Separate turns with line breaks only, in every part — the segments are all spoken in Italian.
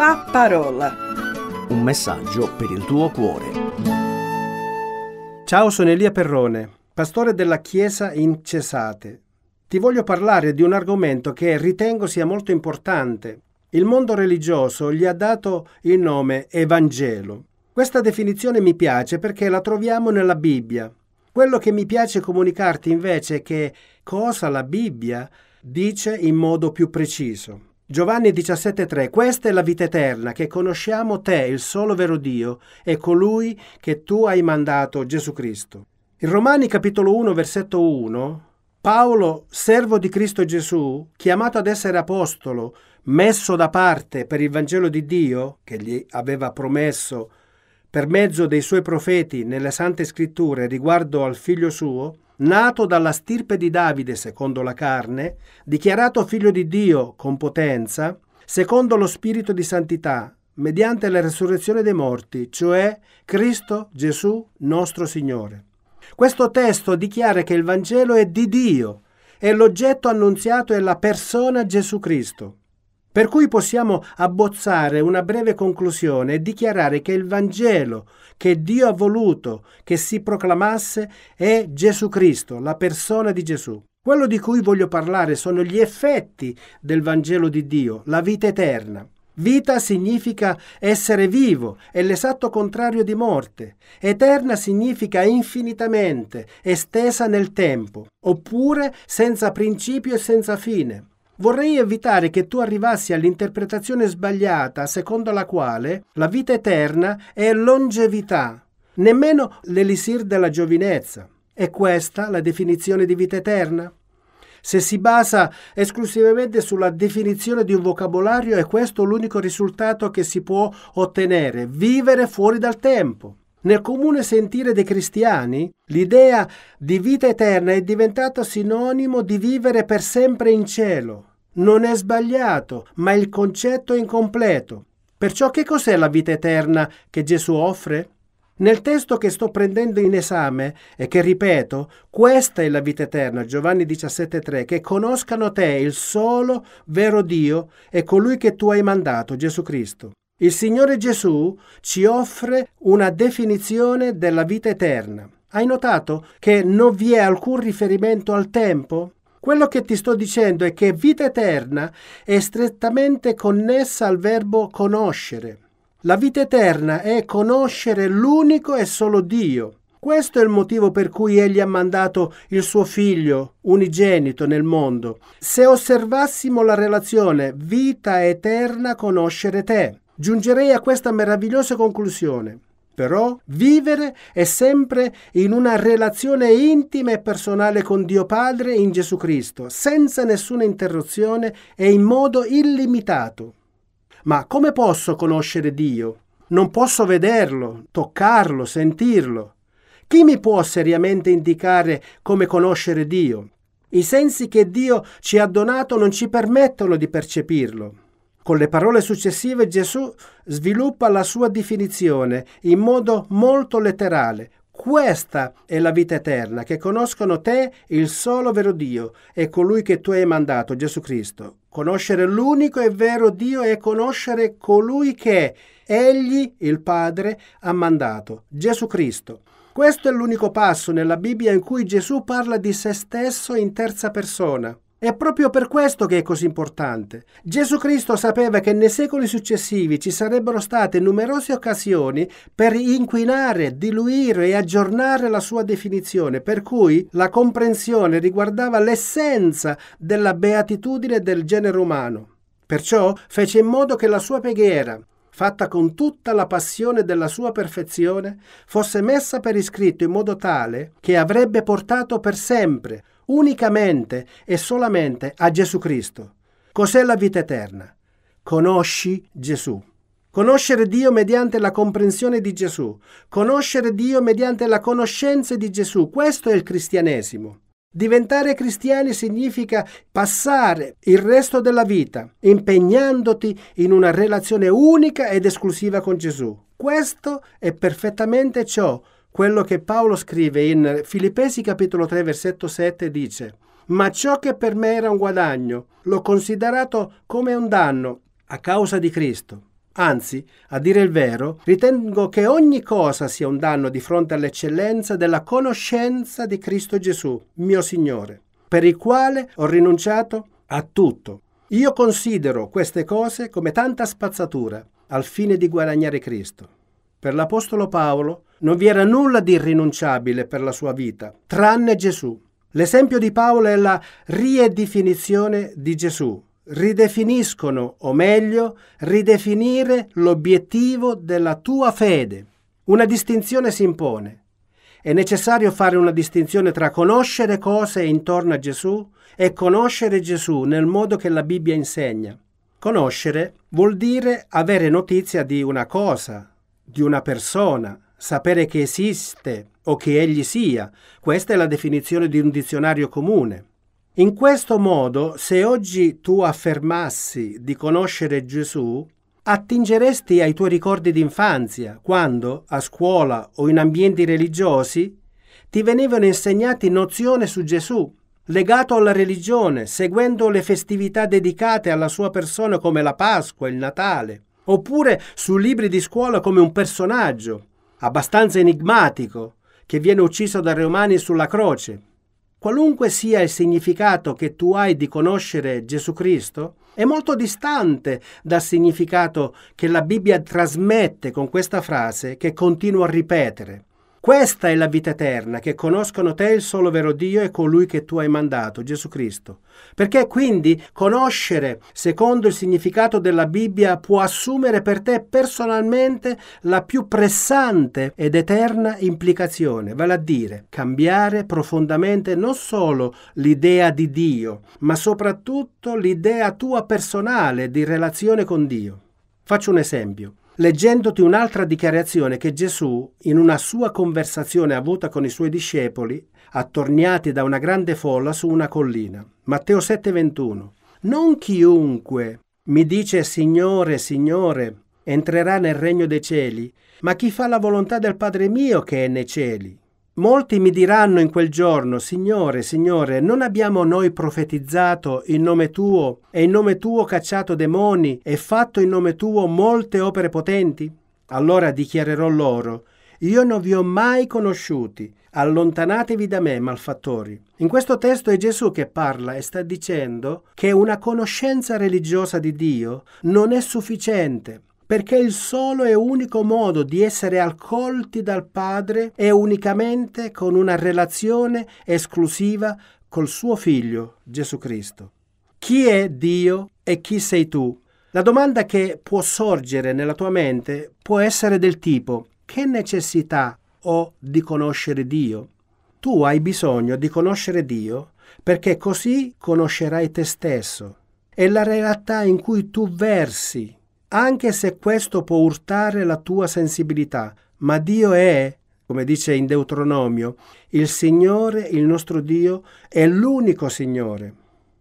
La parola.
Un messaggio per il tuo cuore.
Ciao, sono Elia Perrone, pastore della Chiesa in Cesate. Ti voglio parlare di un argomento che ritengo sia molto importante. Il mondo religioso gli ha dato il nome Evangelo. Questa definizione mi piace perché la troviamo nella Bibbia. Quello che mi piace comunicarti invece è che cosa la Bibbia dice in modo più preciso. Giovanni 17,3 Questa è la vita eterna, che conosciamo te, il solo vero Dio, e colui che tu hai mandato, Gesù Cristo. In Romani capitolo 1, versetto 1, Paolo, servo di Cristo Gesù, chiamato ad essere apostolo, messo da parte per il Vangelo di Dio, che gli aveva promesso per mezzo dei suoi profeti nelle sante scritture riguardo al figlio suo, nato dalla stirpe di Davide secondo la carne, dichiarato figlio di Dio con potenza, secondo lo spirito di santità, mediante la resurrezione dei morti, cioè Cristo Gesù nostro Signore. Questo testo dichiara che il Vangelo è di Dio e l'oggetto annunziato è la persona Gesù Cristo. Per cui possiamo abbozzare una breve conclusione e dichiarare che il Vangelo che Dio ha voluto che si proclamasse è Gesù Cristo, la persona di Gesù. Quello di cui voglio parlare sono gli effetti del Vangelo di Dio, la vita eterna. Vita significa essere vivo, è l'esatto contrario di morte. Eterna significa infinitamente, estesa nel tempo, oppure senza principio e senza fine. Vorrei evitare che tu arrivassi all'interpretazione sbagliata secondo la quale la vita eterna è longevità, nemmeno l'elisir della giovinezza. È questa la definizione di vita eterna? Se si basa esclusivamente sulla definizione di un vocabolario, è questo l'unico risultato che si può ottenere, vivere fuori dal tempo. Nel comune sentire dei cristiani, l'idea di vita eterna è diventata sinonimo di vivere per sempre in cielo. Non è sbagliato, ma il concetto è incompleto. Perciò che cos'è la vita eterna che Gesù offre? Nel testo che sto prendendo in esame e che ripeto, questa è la vita eterna, Giovanni 17,3, che conoscano te, il solo vero Dio e colui che tu hai mandato, Gesù Cristo. Il Signore Gesù ci offre una definizione della vita eterna. Hai notato che non vi è alcun riferimento al tempo? Quello che ti sto dicendo è che vita eterna è strettamente connessa al verbo conoscere. La vita eterna è conoscere l'unico e solo Dio. Questo è il motivo per cui egli ha mandato il suo figlio unigenito nel mondo. Se osservassimo la relazione vita eterna conoscere te, giungerei a questa meravigliosa conclusione. Però vivere è sempre in una relazione intima e personale con Dio Padre in Gesù Cristo, senza nessuna interruzione e in modo illimitato. Ma come posso conoscere Dio? Non posso vederlo, toccarlo, sentirlo. Chi mi può seriamente indicare come conoscere Dio? I sensi che Dio ci ha donato non ci permettono di percepirlo. Con le parole successive Gesù sviluppa la sua definizione in modo molto letterale. Questa è la vita eterna, che conoscono te, il solo vero Dio, e colui che tu hai mandato, Gesù Cristo. Conoscere l'unico e vero Dio è conoscere colui che Egli, il Padre, ha mandato, Gesù Cristo. Questo è l'unico passo nella Bibbia in cui Gesù parla di se stesso in terza persona. È proprio per questo che è così importante. Gesù Cristo sapeva che nei secoli successivi ci sarebbero state numerose occasioni per inquinare, diluire e aggiornare la sua definizione, per cui la comprensione riguardava l'essenza della beatitudine del genere umano. Perciò fece in modo che la sua preghiera, fatta con tutta la passione della sua perfezione, fosse messa per iscritto in modo tale che avrebbe portato per sempre unicamente e solamente a Gesù Cristo. Cos'è la vita eterna? Conosci Gesù. Conoscere Dio mediante la comprensione di Gesù. Conoscere Dio mediante la conoscenza di Gesù. Questo è il cristianesimo. Diventare cristiani significa passare il resto della vita impegnandoti in una relazione unica ed esclusiva con Gesù. Questo è perfettamente ciò quello che Paolo scrive in Filippesi capitolo 3 versetto 7 dice ma ciò che per me era un guadagno l'ho considerato come un danno a causa di Cristo. Anzi, a dire il vero, ritengo che ogni cosa sia un danno di fronte all'eccellenza della conoscenza di Cristo Gesù, mio Signore, per il quale ho rinunciato a tutto. Io considero queste cose come tanta spazzatura al fine di guadagnare Cristo. Per l'Apostolo Paolo non vi era nulla di irrinunciabile per la sua vita, tranne Gesù. L'esempio di Paolo è la riedefinizione di Gesù, ridefiniscono, o meglio, ridefinire l'obiettivo della tua fede. Una distinzione si impone. È necessario fare una distinzione tra conoscere cose intorno a Gesù e conoscere Gesù nel modo che la Bibbia insegna. Conoscere vuol dire avere notizia di una cosa, di una persona, sapere che esiste o che egli sia. Questa è la definizione di un dizionario comune. In questo modo, se oggi tu affermassi di conoscere Gesù, attingeresti ai tuoi ricordi d'infanzia, quando, a scuola o in ambienti religiosi, ti venivano insegnati nozioni su Gesù, legato alla religione, seguendo le festività dedicate alla sua persona come la Pasqua, il Natale, oppure su libri di scuola come un personaggio, abbastanza enigmatico, che viene ucciso dai romani sulla croce. Qualunque sia il significato che tu hai di conoscere Gesù Cristo, è molto distante dal significato che la Bibbia trasmette con questa frase che continuo a ripetere. Questa è la vita eterna, che conoscono te il solo vero Dio e colui che tu hai mandato, Gesù Cristo. Perché quindi conoscere, secondo il significato della Bibbia, può assumere per te personalmente la più pressante ed eterna implicazione, vale a dire cambiare profondamente non solo l'idea di Dio, ma soprattutto l'idea tua personale di relazione con Dio. Faccio un esempio leggendoti un'altra dichiarazione che Gesù, in una sua conversazione avuta con i suoi discepoli, attorniati da una grande folla su una collina. Matteo 7:21. Non chiunque mi dice Signore, Signore, entrerà nel regno dei cieli, ma chi fa la volontà del Padre mio che è nei cieli. Molti mi diranno in quel giorno, Signore, Signore, non abbiamo noi profetizzato in nome tuo e in nome tuo cacciato demoni e fatto in nome tuo molte opere potenti? Allora dichiarerò loro, io non vi ho mai conosciuti, allontanatevi da me, malfattori. In questo testo è Gesù che parla e sta dicendo che una conoscenza religiosa di Dio non è sufficiente perché il solo e unico modo di essere accolti dal Padre è unicamente con una relazione esclusiva col suo Figlio, Gesù Cristo. Chi è Dio e chi sei tu? La domanda che può sorgere nella tua mente può essere del tipo che necessità ho di conoscere Dio? Tu hai bisogno di conoscere Dio perché così conoscerai te stesso. È la realtà in cui tu versi anche se questo può urtare la tua sensibilità, ma Dio è, come dice in Deuteronomio, il Signore, il nostro Dio, è l'unico Signore.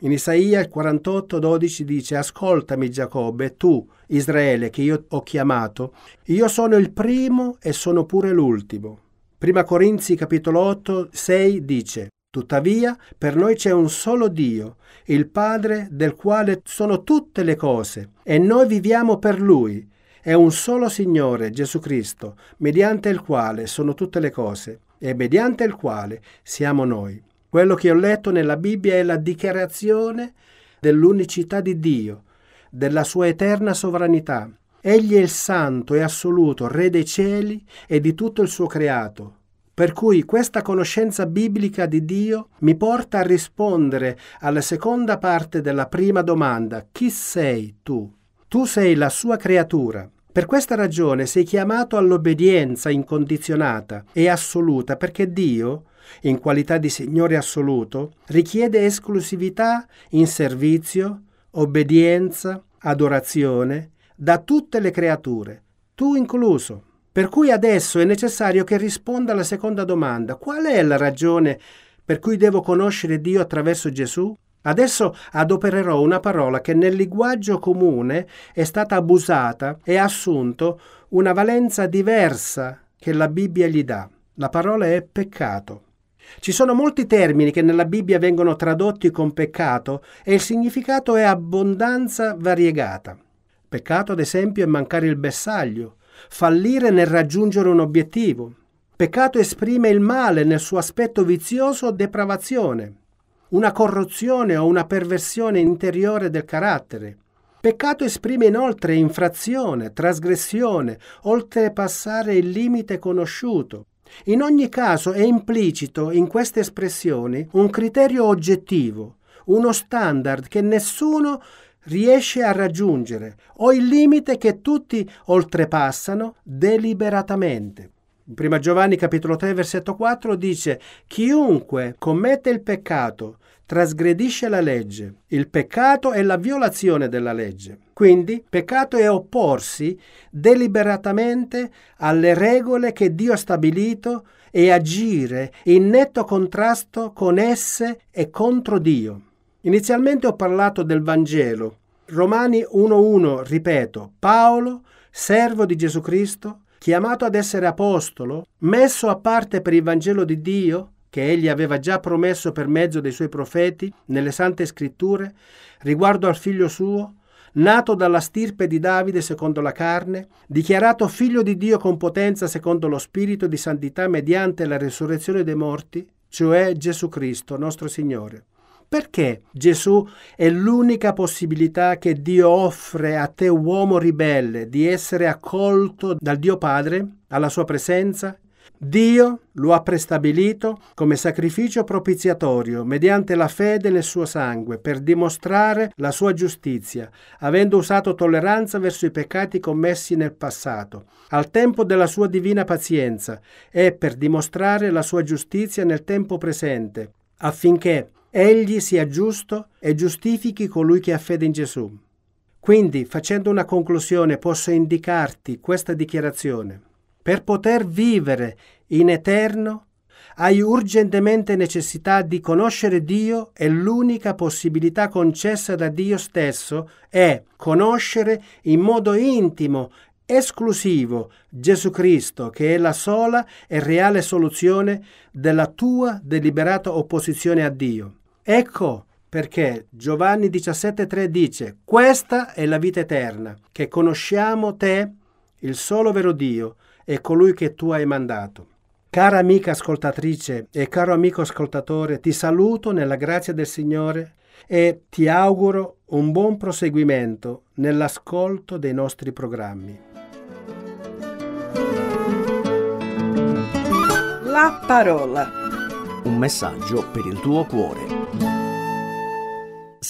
In Isaia 48, 12 dice, Ascoltami Giacobbe, tu, Israele, che io ho chiamato, io sono il primo e sono pure l'ultimo. Prima Corinzi capitolo 8, 6 dice, Tuttavia, per noi c'è un solo Dio, il Padre del quale sono tutte le cose, e noi viviamo per Lui. È un solo Signore, Gesù Cristo, mediante il quale sono tutte le cose, e mediante il quale siamo noi. Quello che ho letto nella Bibbia è la dichiarazione dell'unicità di Dio, della sua eterna sovranità. Egli è il santo e assoluto Re dei cieli e di tutto il suo creato per cui questa conoscenza biblica di Dio mi porta a rispondere alla seconda parte della prima domanda, chi sei tu? Tu sei la sua creatura. Per questa ragione sei chiamato all'obbedienza incondizionata e assoluta perché Dio, in qualità di Signore assoluto, richiede esclusività in servizio, obbedienza, adorazione da tutte le creature, tu incluso. Per cui adesso è necessario che risponda alla seconda domanda. Qual è la ragione per cui devo conoscere Dio attraverso Gesù? Adesso adopererò una parola che nel linguaggio comune è stata abusata e ha assunto una valenza diversa che la Bibbia gli dà. La parola è peccato. Ci sono molti termini che nella Bibbia vengono tradotti con peccato e il significato è abbondanza variegata. Peccato, ad esempio, è mancare il bersaglio, fallire nel raggiungere un obiettivo. Peccato esprime il male nel suo aspetto vizioso o depravazione, una corruzione o una perversione interiore del carattere. Peccato esprime inoltre infrazione, trasgressione, oltrepassare il limite conosciuto. In ogni caso è implicito in queste espressioni un criterio oggettivo, uno standard che nessuno riesce a raggiungere o il limite che tutti oltrepassano deliberatamente. In 1 Giovanni capitolo 3 versetto 4 dice chiunque commette il peccato trasgredisce la legge. Il peccato è la violazione della legge. Quindi peccato è opporsi deliberatamente alle regole che Dio ha stabilito e agire in netto contrasto con esse e contro Dio. Inizialmente ho parlato del Vangelo. Romani 1.1, ripeto, Paolo, servo di Gesù Cristo, chiamato ad essere apostolo, messo a parte per il Vangelo di Dio, che egli aveva già promesso per mezzo dei suoi profeti nelle sante scritture, riguardo al figlio suo, nato dalla stirpe di Davide secondo la carne, dichiarato figlio di Dio con potenza secondo lo spirito di santità mediante la resurrezione dei morti, cioè Gesù Cristo, nostro Signore perché Gesù è l'unica possibilità che Dio offre a te uomo ribelle di essere accolto dal Dio Padre alla sua presenza? Dio lo ha prestabilito come sacrificio propiziatorio mediante la fede nel suo sangue per dimostrare la sua giustizia, avendo usato tolleranza verso i peccati commessi nel passato, al tempo della sua divina pazienza e per dimostrare la sua giustizia nel tempo presente, affinché egli sia giusto e giustifichi colui che ha fede in Gesù. Quindi, facendo una conclusione, posso indicarti questa dichiarazione. Per poter vivere in eterno, hai urgentemente necessità di conoscere Dio e l'unica possibilità concessa da Dio stesso è conoscere in modo intimo esclusivo Gesù Cristo, che è la sola e reale soluzione della tua deliberata opposizione a Dio. Ecco perché Giovanni 17,3 dice: Questa è la vita eterna, che conosciamo te, il solo vero Dio, e colui che tu hai mandato. Cara amica ascoltatrice e caro amico ascoltatore, ti saluto nella grazia del Signore e ti auguro un buon proseguimento nell'ascolto dei nostri programmi.
La parola. Un messaggio per il tuo cuore.